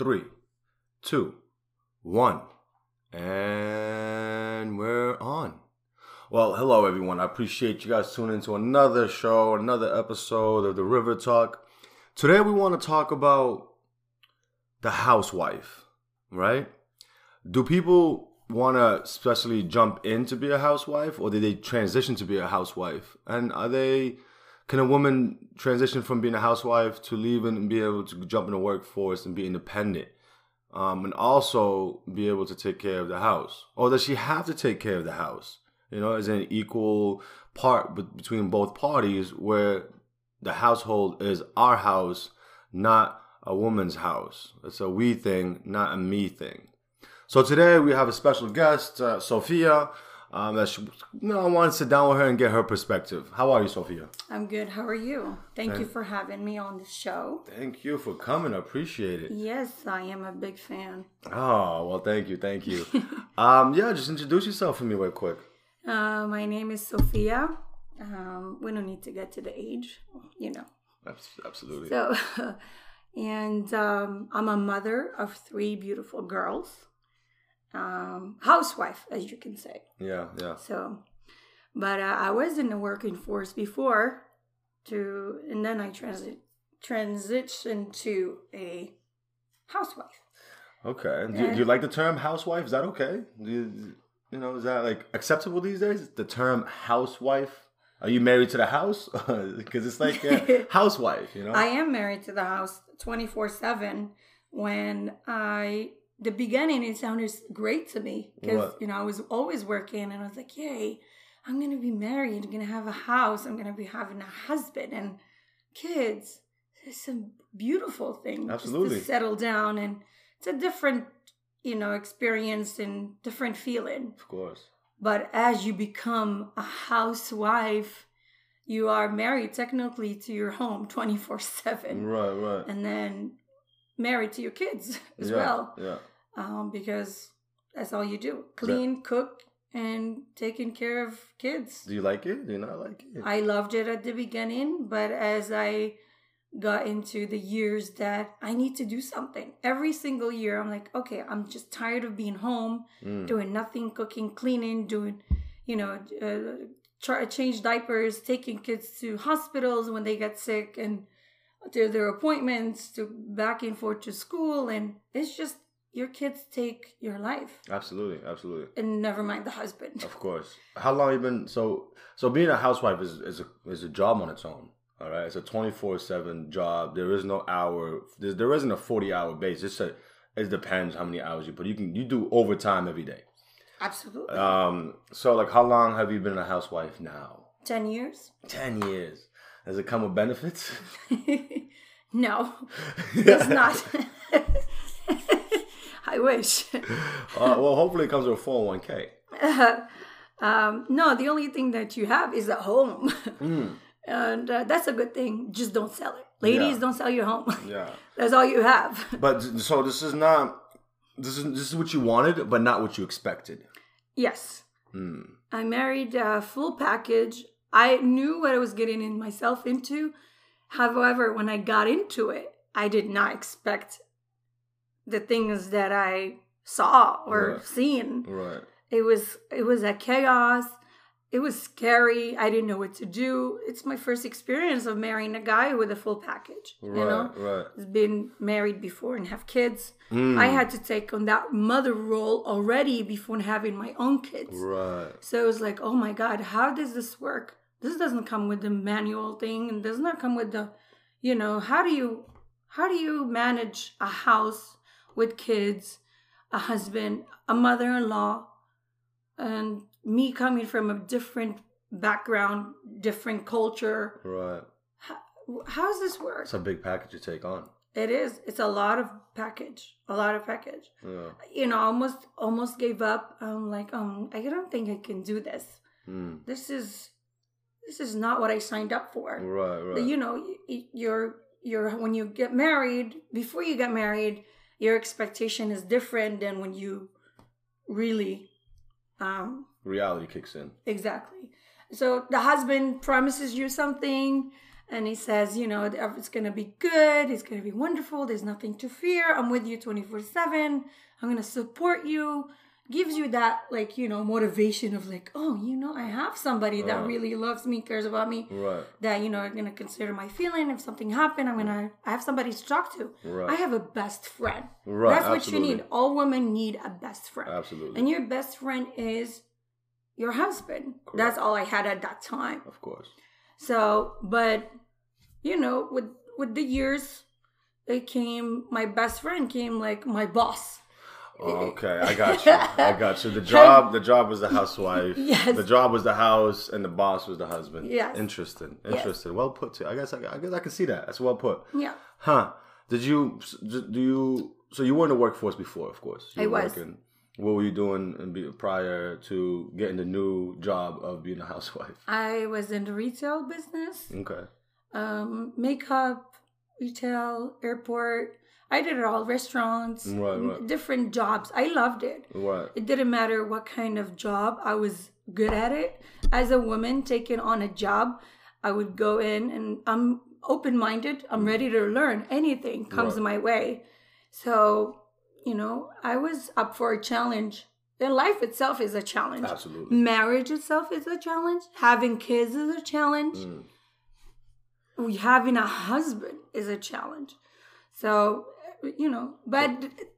three, two, one, and we're on. Well, hello everyone. I appreciate you guys tuning into another show, another episode of the River Talk. Today we want to talk about the housewife, right? Do people want to especially jump in to be a housewife or do they transition to be a housewife? And are they can a woman transition from being a housewife to leaving and be able to jump in the workforce and be independent? Um, and also be able to take care of the house? Or does she have to take care of the house? You know, is an equal part between both parties where the household is our house, not a woman's house? It's a we thing, not a me thing. So today we have a special guest, uh, Sophia. Um, that she, you know, I want to sit down with her and get her perspective. How are you, Sophia? I'm good. How are you? Thank, Thank you for having me on the show. Thank you for coming. I appreciate it. Yes, I am a big fan. Oh well, thank you, thank you. um, yeah, just introduce yourself to me, real quick. Uh, my name is Sophia. Um, we don't need to get to the age, you know. Absolutely. So, and um, I'm a mother of three beautiful girls um, housewife, as you can say. Yeah, yeah. So, but uh, I was in the working force before, to and then I transit transitioned to a housewife. Okay. Do, do, you like the term housewife? Is that okay? Do you, you know, is that like acceptable these days? The term housewife. Are you married to the house? Because it's like a housewife, you know. I am married to the house twenty four seven. When I the beginning it sounded great to me because you know I was always working and I was like, yay, I'm gonna be married, I'm gonna have a house, I'm gonna be having a husband and kids. It's a beautiful thing. Absolutely. Just to settle down and it's a different, you know, experience and different feeling. Of course. But as you become a housewife, you are married technically to your home 24 7. Right, right. And then married to your kids as yeah, well. Yeah um, because that's all you do clean, that, cook, and taking care of kids. Do you like it? Do you not like it? I loved it at the beginning, but as I got into the years that I need to do something every single year, I'm like, okay, I'm just tired of being home, mm. doing nothing, cooking, cleaning, doing, you know, uh, try, change diapers, taking kids to hospitals when they get sick, and to their appointments, to back and forth to school, and it's just your kids take your life. Absolutely, absolutely. And never mind the husband. Of course. How long you been so so being a housewife is is a is a job on its own. All right, it's a twenty four seven job. There is no hour. There, there isn't a forty hour base. It's a it depends how many hours you put. You can you do overtime every day. Absolutely. Um. So like, how long have you been a housewife now? Ten years. Ten years. Does it come with benefits? no, it's not. I wish. uh, well, hopefully it comes with a 401k. Uh, um, no, the only thing that you have is a home. Mm. and uh, that's a good thing. Just don't sell it. Ladies, yeah. don't sell your home. Yeah. that's all you have. But so this is not this is this is what you wanted, but not what you expected. Yes. Mm. I married a full package. I knew what I was getting in myself into. However, when I got into it, I did not expect the things that I saw or right. seen. Right. It was it was a chaos. It was scary. I didn't know what to do. It's my first experience of marrying a guy with a full package. Right, you know, right. Been married before and have kids. Mm. I had to take on that mother role already before having my own kids. Right. So it was like, oh my god, how does this work? This doesn't come with the manual thing, and does not come with the, you know, how do you, how do you manage a house with kids, a husband, a mother in law, and me coming from a different background, different culture. Right. How, how does this work? It's a big package to take on. It is. It's a lot of package. A lot of package. Yeah. You know, almost almost gave up. I'm like, um, I don't think I can do this. Mm. This is this is not what I signed up for. Right, right. You know, you're you're when you get married, before you get married, your expectation is different than when you really um reality kicks in exactly so the husband promises you something and he says, you know, it's gonna be good, it's gonna be wonderful, there's nothing to fear, I'm with you 24 7, I'm gonna support you. Gives you that, like, you know, motivation of, like, oh, you know, I have somebody that Right. really loves me, cares about me, Right. that, you know, are gonna consider my feeling. If something happened, I'm gonna, I have somebody to talk to. Right. I have a best friend. Right, That's what you need. All women need a best friend. Absolutely. And your best friend is your husband. That's all I had at that time. of course. So, but you know, with with the years, it came. My best friend came like my boss. Okay, I got you. I got you. The job, the job was the housewife. Yes. The job was the house, and the boss was the husband. Yeah. Interesting. Yes. Interesting. Well put. Too. I guess. I, I guess I can see that. That's well put. Yeah, Huh? Did you? Do you? So you were in the workforce before, of course. You I were was. Working. What were you doing prior to getting the new job of being a housewife? I was in the retail business, Okay. um, makeup, retail, airport. I did it all. Restaurants, Right, right. different jobs. I loved it. Right. It didn't matter what kind of job, I was good at it. As a woman taking on a job, I would go in and I'm open minded. I'm ready to learn. Anything comes Right. my way. So, you know, I was up for a challenge. And life itself is a challenge. Absolutely. Marriage itself is a challenge. Having kids is a challenge. Mm. Having a husband is a challenge. So, you know, but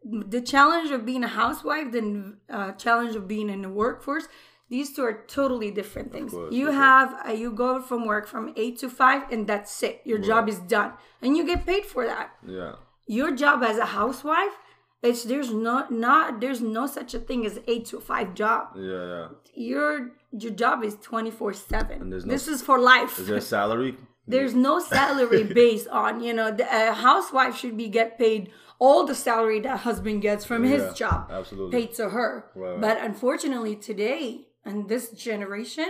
the challenge of being a housewife, the uh, challenge of being in the workforce, these two are totally different things. course, you have, uh, you go from work from eight to five, and that's it. Your job is done, and you get paid for that. Yeah. Your job as a housewife, it's there's no not there's no such a thing as eight to five job. Yeah. Yeah. Your your job is twenty four seven. no- This is for life. Is there a salary? There's no salary based on you know the, a housewife should be get paid all the salary that husband gets from Yeah, his job absolutely. paid to her. Right. But unfortunately today and this generation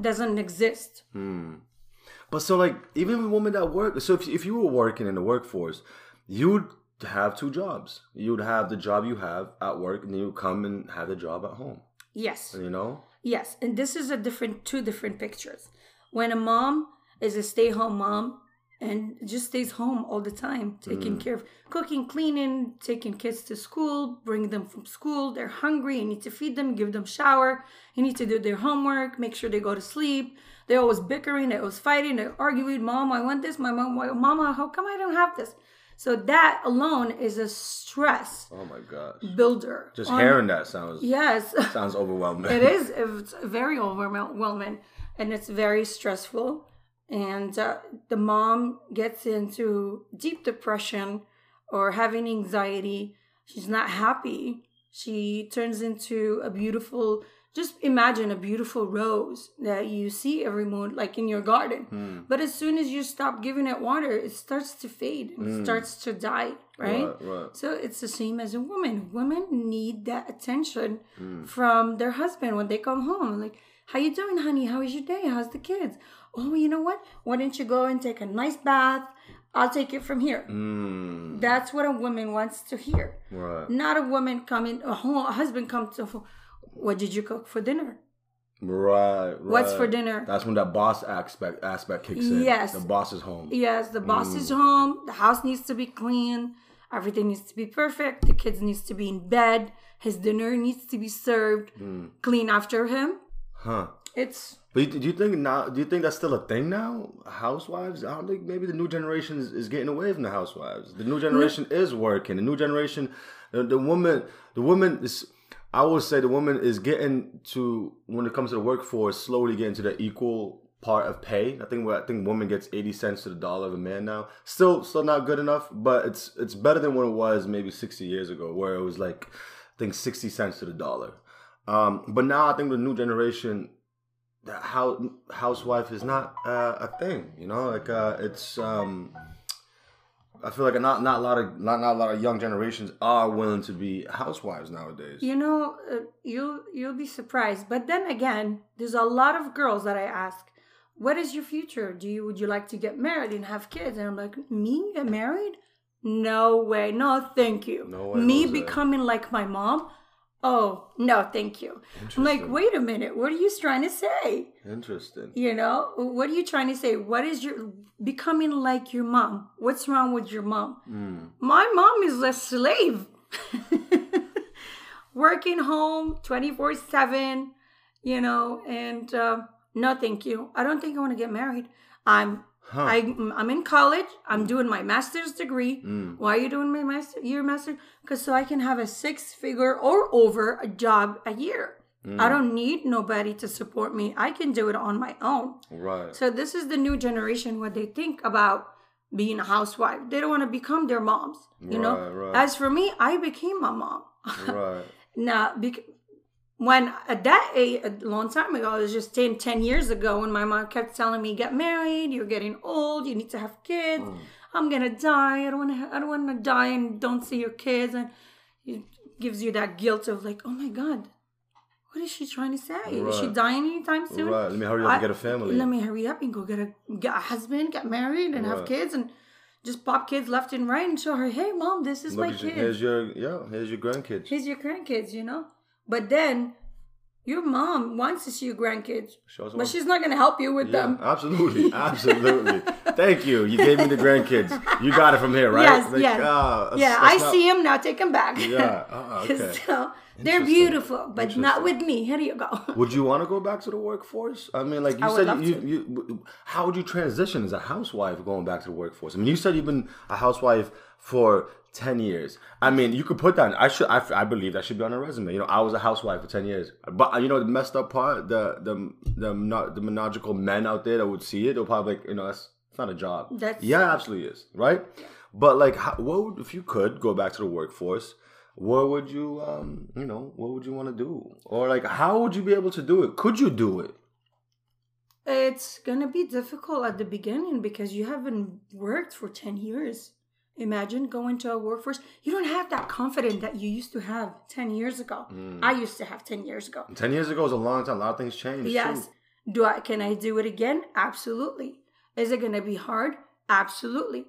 doesn't exist. Hmm. But so like even women that work. So if if you were working in the workforce, you'd have two jobs. You'd have the job you have at work, and you come and have the job at home. Yes. You know. Yes, and this is a different two different pictures. When a mom is a stay-home mom and just stays home all the time, taking mm. care of cooking, cleaning, taking kids to school, bring them from school, they're hungry, you need to feed them, give them shower, you need to do their homework, make sure they go to sleep. They're always bickering, they're always fighting, they're arguing, mom, I want this, my mom, why, mama, how come I don't have this? So that alone is a stress Oh my gosh. builder. Just on- hearing that sounds Yes. sounds overwhelming. it is it's very overwhelming and it's very stressful and uh, the mom gets into deep depression or having anxiety she's not happy she turns into a beautiful just imagine a beautiful rose that you see every moon like in your garden but as soon as you stop giving it water it starts to fade and it starts to die right Right, right. so it's the same as a woman. Women need that attention Hmm. from their husband when they come home. Like, how you doing, honey? How is your day? How's the kids? Oh, you know what? Why don't you go and take a nice bath? I'll take it from here. Mm, That's what a woman wants to hear. right. Not a woman coming, a, ho- a husband come to, what did you cook for dinner? Right, right. What's for dinner? That's when that boss aspect aspect kicks in. Yes. The boss is home. Yes, the boss is Mm. home. The house needs to be clean. Everything needs to be perfect. The kids needs to be in bed. His dinner needs to be served. Mm. Clean after him. Huh. It's But you- do you think now? Do you think that's still a thing now? Housewives? I don't think maybe the new generation is, is getting away from the housewives. The new generation is working. The new generation, the, the woman, the woman is. I would say the woman is getting to when it comes to the workforce, slowly getting to the equal part of pay. I think I think woman gets eighty cents to the dollar of a man now. Still, still not good enough, but it's it's better than what it was maybe sixty years ago, where it was like I think sixty cents to the dollar. Um, but now I think the new generation that how housewife is not uh, a thing. You know, like uh, it's. Um, I feel like not not a lot of not, not a lot of young generations are willing to be housewives nowadays. you know uh, you'll you'll be surprised. But then again, there's a lot of girls that I ask, "What is your future? Do you would you like to get married and have kids?" And I'm like, "Me get married? No way. No, thank you. No way, Me Jose. becoming like my mom." Oh, no, thank you. I'm like, wait a minute, what are you trying to say? Interesting. You know, what are you trying to say? What is your becoming like your mom? What's wrong with your mom? Mm. My mom is a slave. Working home 24 7, you know, and uh, no, thank you. I don't think I want to get married. I'm Huh. I, I'm in college. I'm doing my master's degree. Mm. Why are you doing my master? Your master? Because so I can have a six figure or over a job a year. Mm. I don't need nobody to support me. I can do it on my own. Right. So this is the new generation what they think about being a housewife. They don't want to become their moms. You know. Right, right. As for me, I became my mom. right. now, bec- when at that age, a long time ago, it was just 10, 10 years ago, when my mom kept telling me, "Get married. You're getting old. You need to have kids. Mm. I'm gonna die. I don't want to. I don't want to die and don't see your kids." And it gives you that guilt of like, "Oh my god." What is she trying to say? Is she dying anytime soon? Right. Let me hurry up I- and get a family. Let me hurry up and go get a get a husband, get married, and have kids, and just pop kids left and right, and show her, "Hey, mom, this is Look my kid. Here's your yeah. Here's your grandkids. Here's your grandkids." You know. But then, your mom wants to see your grandkids, us but what- she's not gonna help you with Yeah, them. absolutely, absolutely. Thank you. You gave me the grandkids. You got it from here, right? Yes, Like, yes. ah, that's- Yeah, that's I not- see them now. Take them back. Yeah. ah, okay. so they're beautiful, but not with me. Here you go. Would you want to go back to the workforce? I mean, like you I said, you, you, how would you transition as a housewife going back to the workforce? I mean, you said you've been a housewife for ten years. I mean, you could put that. I should. I, I believe that should be on a resume. You know, I was a housewife for ten years. But you know, the messed up part, the the the not the monogical men out there that would see it, they'll probably like, you know, that's it's not a job. That's- yeah, it absolutely is, right? But like, how, what would, if you could go back to the workforce? What would you, um, you know, what would you want to do, or like, how would you be able to do it? Could you do it? It's gonna be difficult at the beginning because you haven't worked for 10 years. Imagine going to a workforce. You don't have that confidence that you used to have 10 years ago. Mm. I used to have 10 years ago. Ten years ago is a long time. A lot of things changed. Yes. too. Do I can I do it again? Absolutely. Is it gonna be hard? Absolutely.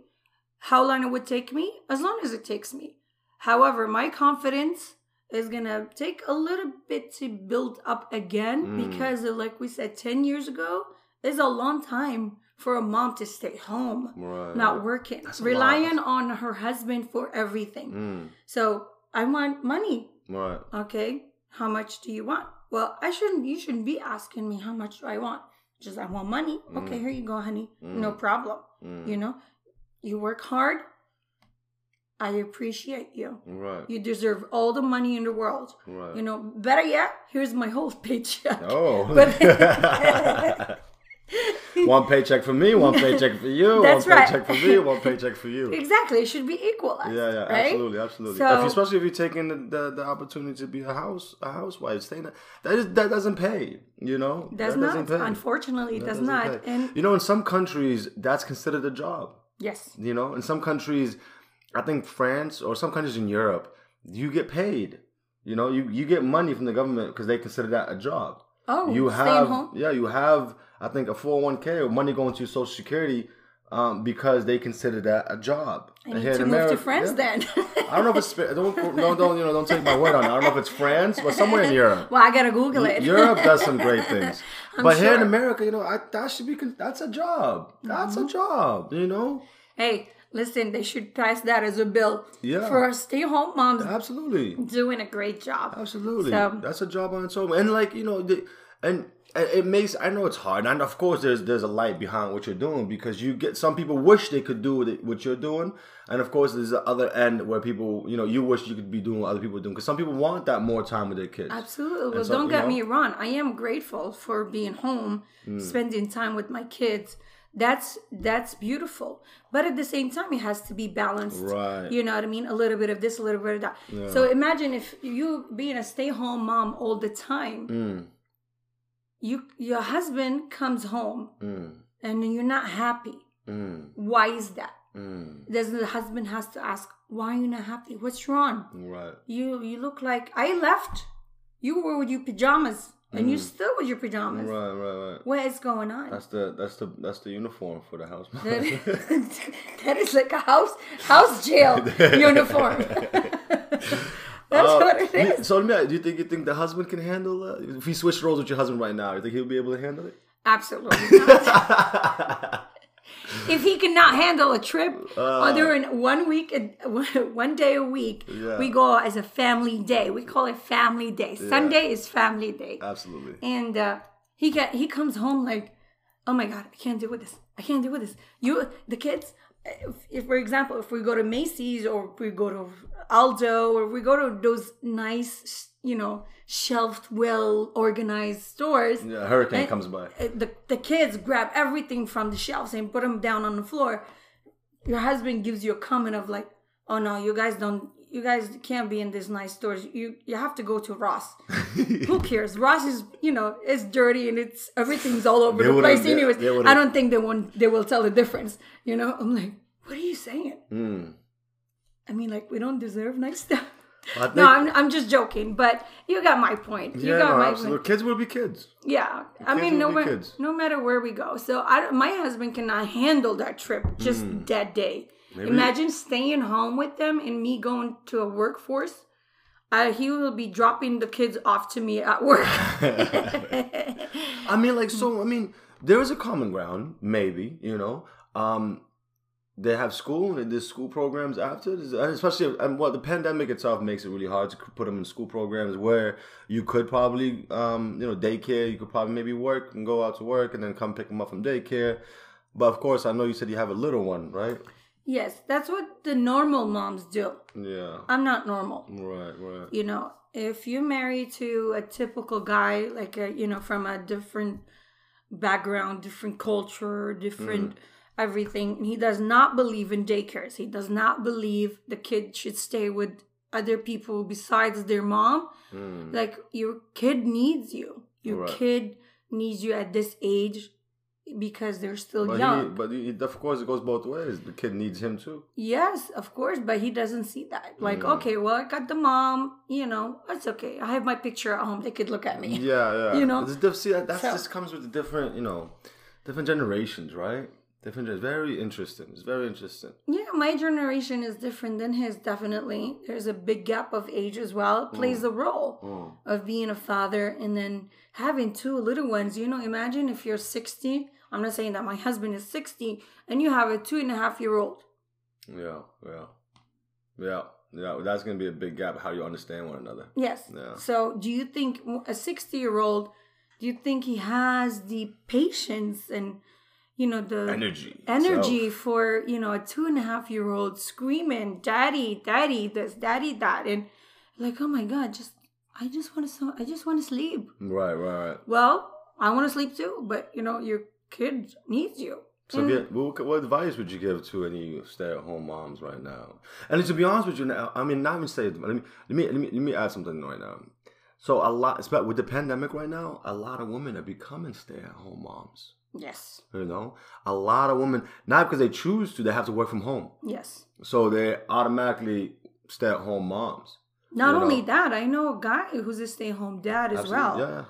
How long it would take me? As long as it takes me. However, my confidence is gonna take a little bit to build up again Mm. because like we said 10 years ago is a long time for a mom to stay home Right. not working That's relying on her husband for everything. Mm, so i want money. Right. okay how much do you want? Well i shouldn't you shouldn't be asking me how much do i want. Just i want money. Okay Mm. here you go honey. No Mm. problem. Mm, you know you work hard. I appreciate you. Right. you deserve all the money in the world. Right. you know better yet here's my whole paycheck. Oh. But- one paycheck for me, one paycheck for you, That's one right. paycheck for me, one paycheck for you. exactly it should be equalized Yeah, yeah, right? absolutely, absolutely. So- if, especially if you're taking the, the, the opportunity to be a house a housewife, staying that that, is, that doesn't pay. You know, does that not doesn't unfortunately it That does not pay. and you know, in some countries, that's considered a job. yes You know, in some countries, I think France or some countries in Europe, you get paid. You know, you, you get money from the government because they consider that a job. oh you have home yeah, you have I think a 401k or money going to social security um, because they consider that a job. I And need to move to France yeah. then. I don't know if it's don't don't don't you know don't take my word on it. I don't know if it's France, but somewhere in Europe. well, I gotta Google it. Europe does some great things, I'm but here in. America, you know, I, that should be that's a job. That's Mm-hmm. a job. You know, Hey, listen, they should pass that as a bill Yeah. for stay-home moms absolutely. doing a great job. Absolutely, So- that's a job on its own. And like you know, the, and it makes I know it's hard, and of course there's there's a light behind what you're doing because you get some people wish they could do what- you're doing, and of course there's the other end where people you know you wish you could be doing what other people are doing because some people want that more time with their kids. Absolutely. Well, so, don't get know- me wrong. I am grateful for being home, Mm. spending time with my kids. That's that's beautiful. But at the same time, it has to be balanced. Right. You know what I mean? A little bit of this, a little bit of that. So imagine if you being a stay-home mom all the time, Mm, you your husband comes home mm, and you're not happy. mm, Why is that? mm. Does the husband has to ask why are you not happy? What's wrong? Right. You you look like I left. You were with your pajamas and you Mm. still with your pajamas. Right. Right. Right. What is going on? That's the that's the that's the uniform for the house. that is like a house house jail uniform. That's Uh, what it you- So let me ask, do you think you think the husband can handle that? If he switched roles with your husband right now, you think he'll be able to handle it? Absolutely not. if he cannot handle a trip, Uh. or during one week, one day a week, Yeah. we go as a family day. We call it family day. Sunday is family day, Absolutely. and uh, he get he comes home like, oh my god, I can't deal with this. I can't deal with this. You, the kids. If, if, for example, if we go to Macy's or if we go to Aldo or we go to those nice, you know, shelved, well organized stores, Yeah, hurricane comes by. the, the kids grab everything from the shelves and put them down on the floor. Your husband gives you a comment of like, "Oh no, you guys don't. You guys can't be in these nice stores. You you have to go to Ross. Who cares? Ross is you know it's dirty and it's everything's all over They the place. they- Anyways, they I don't think they won't. They will tell the difference. You know, I'm like, what are you saying? Mm. I mean, like we don't deserve nice stuff. No, I'm I'm just joking, but you got my point. You yeah, got no, my absolutely. point. Kids will be kids. Yeah, I mean, no matter kids. no matter where we go. So I, my husband cannot handle that trip just that day. Mm. Maybe- Imagine staying home with them and me going to a workforce. Uh, he will be dropping the kids off to me at work. I mean, like, so, I mean, there is a common ground, maybe, you know. Um, they have school and there's school programs after, especially, and what the pandemic itself makes it really hard to put them in school programs where you could probably, um, you know, daycare, you could probably maybe work and go out to work and then come pick them up from daycare. But of course, I know you said you have a little one, right? yes, that's what the normal moms do. Yeah. I'm not normal. Right, right. you know, if you marry to a typical guy, like a, you know, from a different background, different culture, different everything, and he does not believe in daycares. He does not believe the kid should stay with other people besides their mom. Mm. Like your kid needs you. Your Right. kid needs you at this age because they're still But, young. he, but of course, it goes both ways. The kid needs him too. Yes, of course, but he doesn't see that. Like, Mm. okay, well, I got the mom, you know, it's okay. I have my picture at home. They could look at me. Yeah, yeah. You know? it's see, that So- just comes with the different, you know, different generations, right? Different. Very interesting. It's very interesting. Yeah, my generation is different than his, definitely. There's a big gap of age as well. It plays a role Mm. of being a father and then having two little ones. You know, imagine if you're 60. I'm not saying that my husband is 60 and you have a two and a half year old. Yeah, yeah, yeah, yeah. That's gonna be a big gap. How you understand one another. Yes. Yeah. So, do you think a 60 year old, do you think he has the patience and, you know, the Energy. energy itself. for you know a two and a half year old screaming daddy daddy this daddy that and like oh my god just i just want to i just want to sleep Right, right, right. well i want to sleep too but you know your kid needs you So, mm. And- yeah, what, what advice would you give to any stay-at-home moms right now? And to be honest with you, now, I mean, not even say it. Let me let me let me let me add something right now. So a lot, especially with the pandemic right now, a lot of women are becoming stay-at-home moms. Yes You know, a lot of women not because they choose to, they have to work from home, yes so they're automatically stay-at-home moms. not only know. that i know a guy who's a stay-home dad as Absolutely, well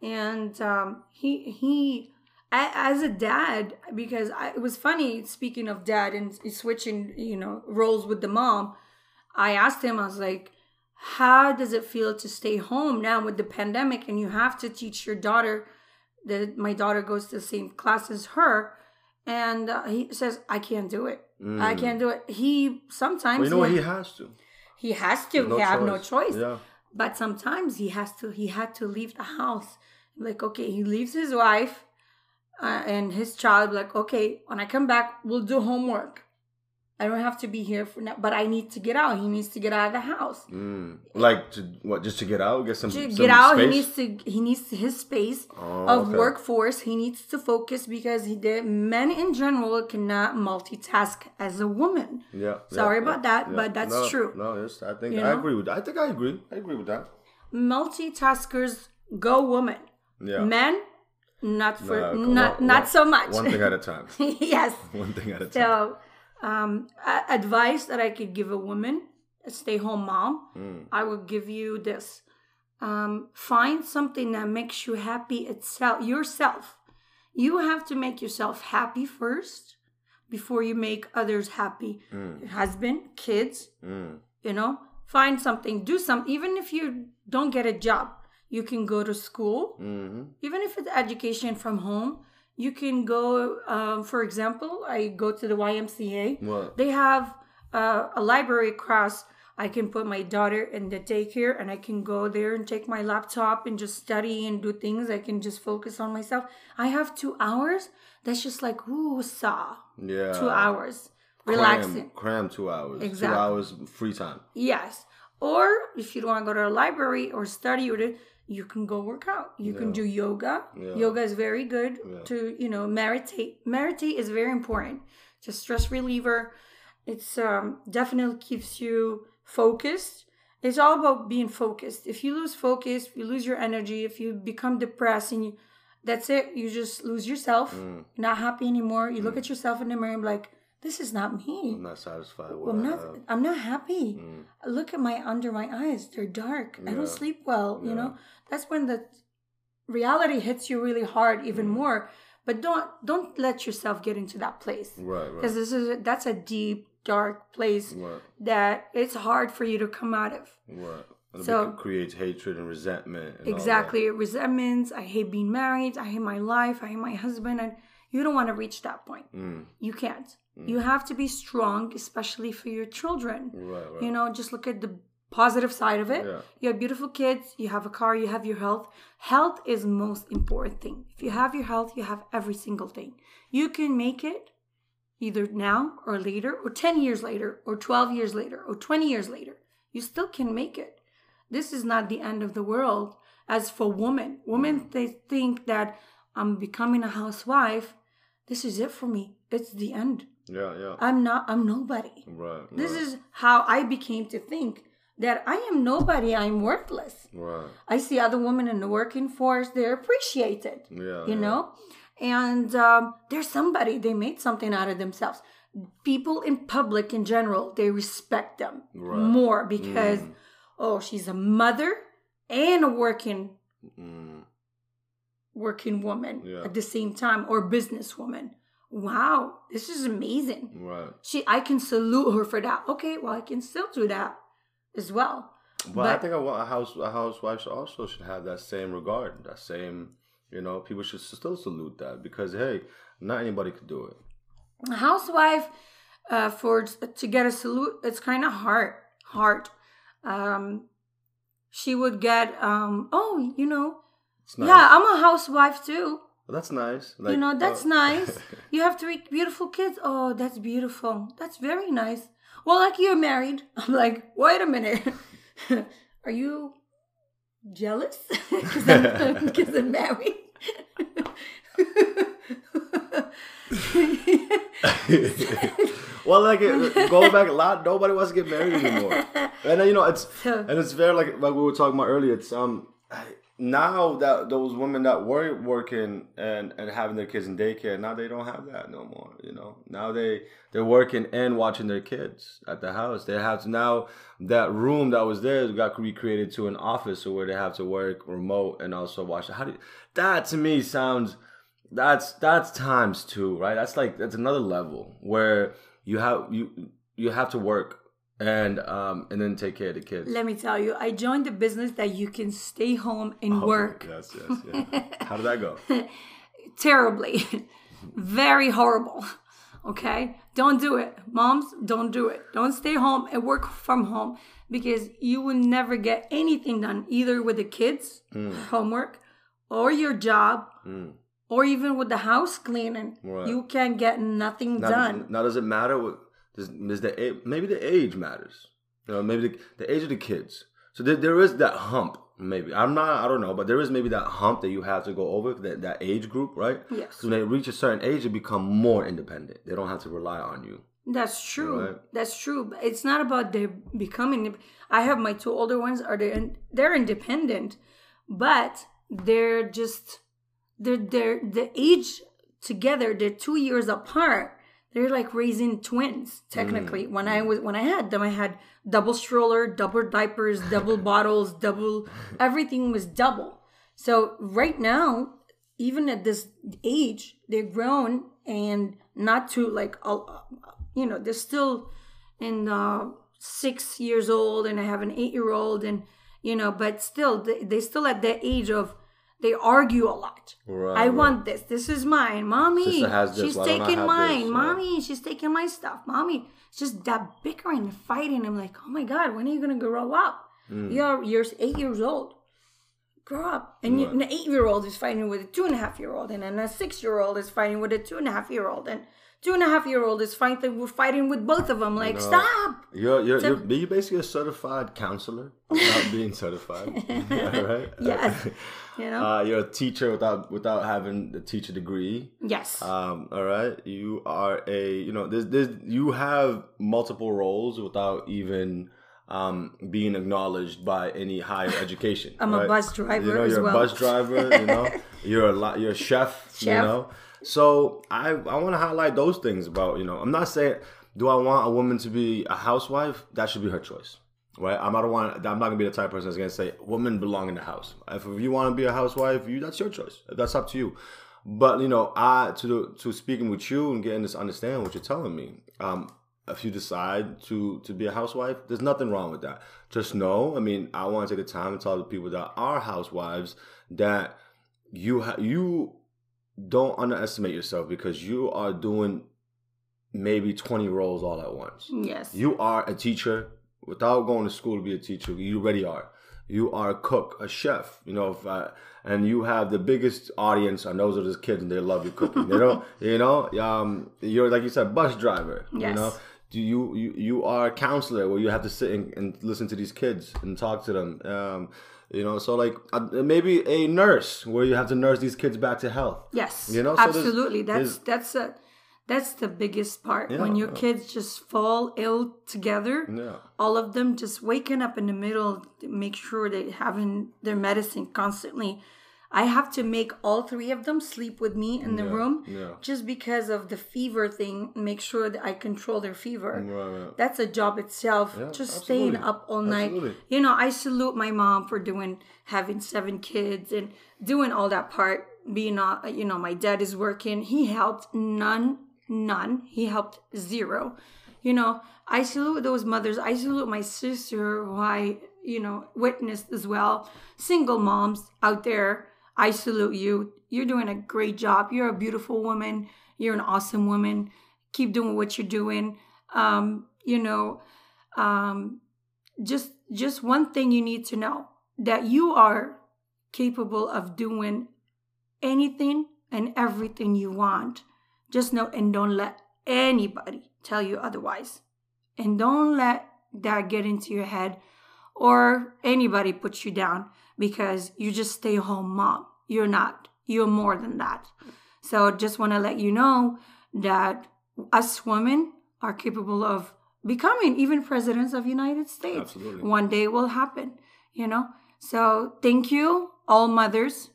Yeah. and um, he he as a dad because I, it was funny speaking of dad and switching you know roles with the mom i asked him i was like how does it feel to stay home now with the pandemic and you have to teach your daughter that my daughter goes to the same class as her and uh, he says i can't do it. I Mm. can't do it. He sometimes Well, you know he, He has to. he has to. There's he have no choice. Yeah. but sometimes he has to he had to leave the house. Like okay he leaves his wife uh, and his child like okay when i come back we'll do homework i don't have to be here for now but i need to get out he needs to get out of the house Mm. Like to what? Just to get out, get some. to some get out he needs to he needs his space Oh, of okay. workforce he needs to focus because he did men in general cannot multitask as a woman Yeah. Sorry yeah, about yeah, that, yeah. but that's No, true. No, yes, I think You I know? agree with. I think I agree. I agree with that. multitaskers go woman Yeah. men not for No, not on, not one- so much One thing at a time. yes One thing at a time. so um advice that i could give a woman a stay-home mom Mm. i would give you this um find something that makes you happy itself yourself you have to make yourself happy first before you make others happy Mm. husband kids Mm. you know find something, do something. Even if you don't get a job, you can go to school. Mm-hmm. Even if it's education from home, you can go. Um, for example, I go to the YMCA. What? They have uh, a library across. I can put my daughter in the daycare and I can go there and take my laptop and just study and do things. I can just focus on myself. I have two hours. That's just like, ooh, saw. Yeah. Two hours. Relaxing. Cram, two hours. Exactly. Two hours free time. Yes. Or if you don't want to go to a library or study it, you can go work out. You can do yoga. Yeah. Yoga is very good Yeah. to, you know, meditate. Meditate is very important. It's a stress reliever. It's um, definitely keeps you focused. It's all about being focused. If you lose focus, you lose your energy, if you become depressed and you, that's it. You just lose yourself. Mm. You're not happy anymore. You look at yourself in the mirror and be like, this is not me. I'm not satisfied with Well, I'm not. I'm not happy. Mm. Look at my under my eyes; they're dark. I don't sleep well. You know, that's when the reality hits you really hard, even Mm. more. But don't don't let yourself get into that place Right, right. because this is that's a deep, dark place Right, that it's hard for you to come out of. right. And So- it creates hatred and resentment. And. Exactly, resentments. I hate being married. I hate my life. I hate my husband, and you don't want to reach that point. Mm. You can't. You mm. have to be strong, especially for your children. Right, right. You know, just look at the positive side of it. Yeah. You have beautiful kids, you have a car, you have your health. Health is most important thing. If you have your health, you have every single thing. You can make it either now or later or 10 years later or 12 years later or 20 years later. You still can make it. This is not the end of the world. As for women, women mm. they think that I'm becoming a housewife. This is it for me. It's the end. Yeah, yeah. I'm not I'm nobody. Right. This right, is how I became to think that I am nobody, I'm worthless. Right. I see other women in the working force, they're appreciated, Yeah. you yeah. know? And um, they're somebody, they made something out of themselves. People in public in general, they respect them Right. more because, Mm. oh, she's a mother and a working Mm. working woman Yeah. at the same time or businesswoman. Wow, this is amazing. Right. she I can salute her for that. Okay, well I can still do that as well. But, I think a, a house a housewife also should have that same regard, that same you know people should still salute that because hey, not anybody could do it. A housewife uh, for to get a salute, it's kind of hard. Hard. Um, she would get um. Oh, you know, nice. yeah, I'm a housewife too. That's nice. you know, that's uh, nice. You have three beautiful kids. Oh, that's beautiful. That's very nice. Well, like you're married. I'm like, wait a minute. Are you jealous? Because I'm, I'm married. well, like it, going back a lot, nobody wants to get married anymore. And then, you know, it's and it's very like like we were talking about earlier. It's um now that those women that were working and and having their kids in daycare now they don't have that no more. You know, now they they're working and watching their kids at the house. They have to now that room that was there got recreated to an office, where they have to work remote and also watch. How do you, that to me sounds that's that's times two, right? That's like that's another level where you have you you have to work and um and then take care of the kids. Let me tell you, I joined a business that you can stay home and Oh, work Yes, yes, yeah. How did that go? terribly. Very horrible. Okay? Don't do it. Moms, don't do it. Don't stay home and work from home because you will never get anything done either with the kids, homework, or your job, Mm. or even with the house cleaning. Right. You can't get nothing Now, done. now, does it matter? What does, does the maybe the age matters? You know, maybe the, the age of the kids. So there, there is that hump. Maybe I'm not. I don't know, but there is maybe that hump that you have to go over that that age group, right? Yes. So when they reach a certain age, they become more independent. They don't have to rely on you. That's true. Right. That's true. It's not about they becoming. I have my two older ones. Are they? They're independent, but they're just they're they're the age together. They're two years apart. They're like raising twins. Technically, when I was when I had them, I had double stroller, double diapers, double bottles, double everything was double. So right now, even at this age, they're grown and not to like, you know, they're still in uh, six years old and I have an eight year old, and you know, but still, they, they still at that age of they argue a lot. Right, I right. want this. This is mine, mommy. This, She's why don't I taking mine, this? Yeah. mommy. She's taking my stuff, mommy. It's just that bickering and fighting. I'm like, oh my god, when are you gonna grow up? Mm. You're you're eight years old. Grow up. And you, an eight year old is fighting with a two and a half year old, and then a six year old is fighting with a two and a half year old, and two and a half year old is fighting we're fighting with both of them. Like, know. stop. You're you're, So- you're, you're basically a certified counselor without being certified, right? Yes. You know? Uh, you're a teacher without without having the teacher degree. yes. Um, all right, you are a you know there's there's you have multiple roles without even um, being acknowledged by any higher education. I'm a bus driver You know, you're well. a bus driver. You know, you're a lot. You're a chef. You Chef. know, so I I want to highlight those things about you know. I'm not saying do I want a woman to be a housewife? That should be her choice. Right, I'm not one. I'm not gonna be the type of person that's gonna say women belong in the house. If, you want to be a housewife, you that's your choice. That's up to you. But you know, I to to speaking with you and getting this understanding what you're telling me. Um, if you decide to to be a housewife, there's nothing wrong with that. Just know, I mean, I want to take the time to tell the people that are housewives that you ha- you don't underestimate yourself because you are doing maybe 20 roles all at once. yes. You are a teacher without going to school to be a teacher. You already are. You are a cook, a chef. You know, if I, and you have the biggest audience, and those are the kids, and they love your cooking. You know, you know. Um, you're like you said, bus driver. Yes. You know, do you you you are a counselor where you have to sit and, and listen to these kids and talk to them. Um, you know, so like uh, maybe a nurse where you have to nurse these kids back to health. Yes, You know, so there's- absolutely. That's there's- that's a that's the biggest part Yeah, when your yeah. kids just fall ill together. Yeah. All of them just waking up in the middle, to make sure they having their medicine constantly. I have to make all three of them sleep with me in the Yeah, room, yeah. just because of the fever thing. Make sure that I control their fever. Right, right. That's a job itself. Yeah, just staying up all night. Absolutely. You know, I salute my mom for doing having seven kids and doing all that part. Being, uh, you know, my dad is working. He helped none, none. He helped zero. You know, I salute those mothers. I salute my sister, who I, you know, witnessed as well. Single moms out there, I salute you. You're doing a great job. You're a beautiful woman. You're an awesome woman. Keep doing what you're doing. Um, you know, um, just just one thing you need to know that you are capable of doing anything and everything you want. Just know and don't let anybody tell you otherwise. And don't let that get into your head or anybody put you down because you just stay home mom. You're not. You're more than that. So just want to let you know that us women are capable of becoming even presidents of United States. Absolutely. One day will happen, you know? So thank you, all mothers,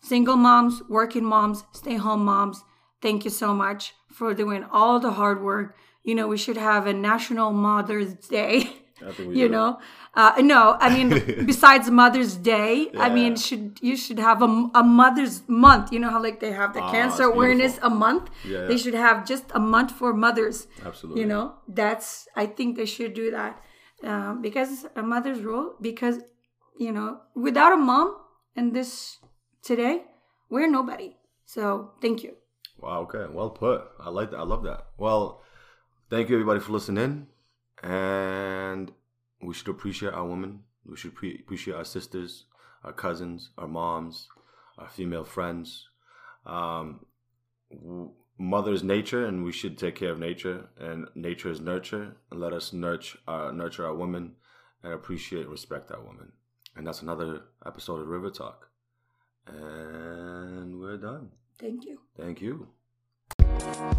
single moms, working moms, stay home moms. Thank you so much for doing all the hard work. You know, we should have a National Mother's Day. I think we you do. know, uh, no, I mean, besides Mother's Day, I mean, should you should have a, a Mother's Month. You know how like they have the Ah, cancer awareness a month. Yeah, They should have just a month for mothers. Absolutely. You know, that's I think they should do that um, because a mother's role. Because you know, without a mom in this today, we're nobody. So thank you. Wow. Okay. Well put. I like that. I love that. Well, thank you everybody for listening, and we should appreciate our women. We should pre- appreciate our sisters, our cousins, our moms, our female friends. Um, w- mother is nature, and we should take care of nature. And nature is nurture. And let us nurture our nurture our women, and appreciate and respect our women. And that's another episode of River Talk. And we're done. Thank you. Thank you. Thank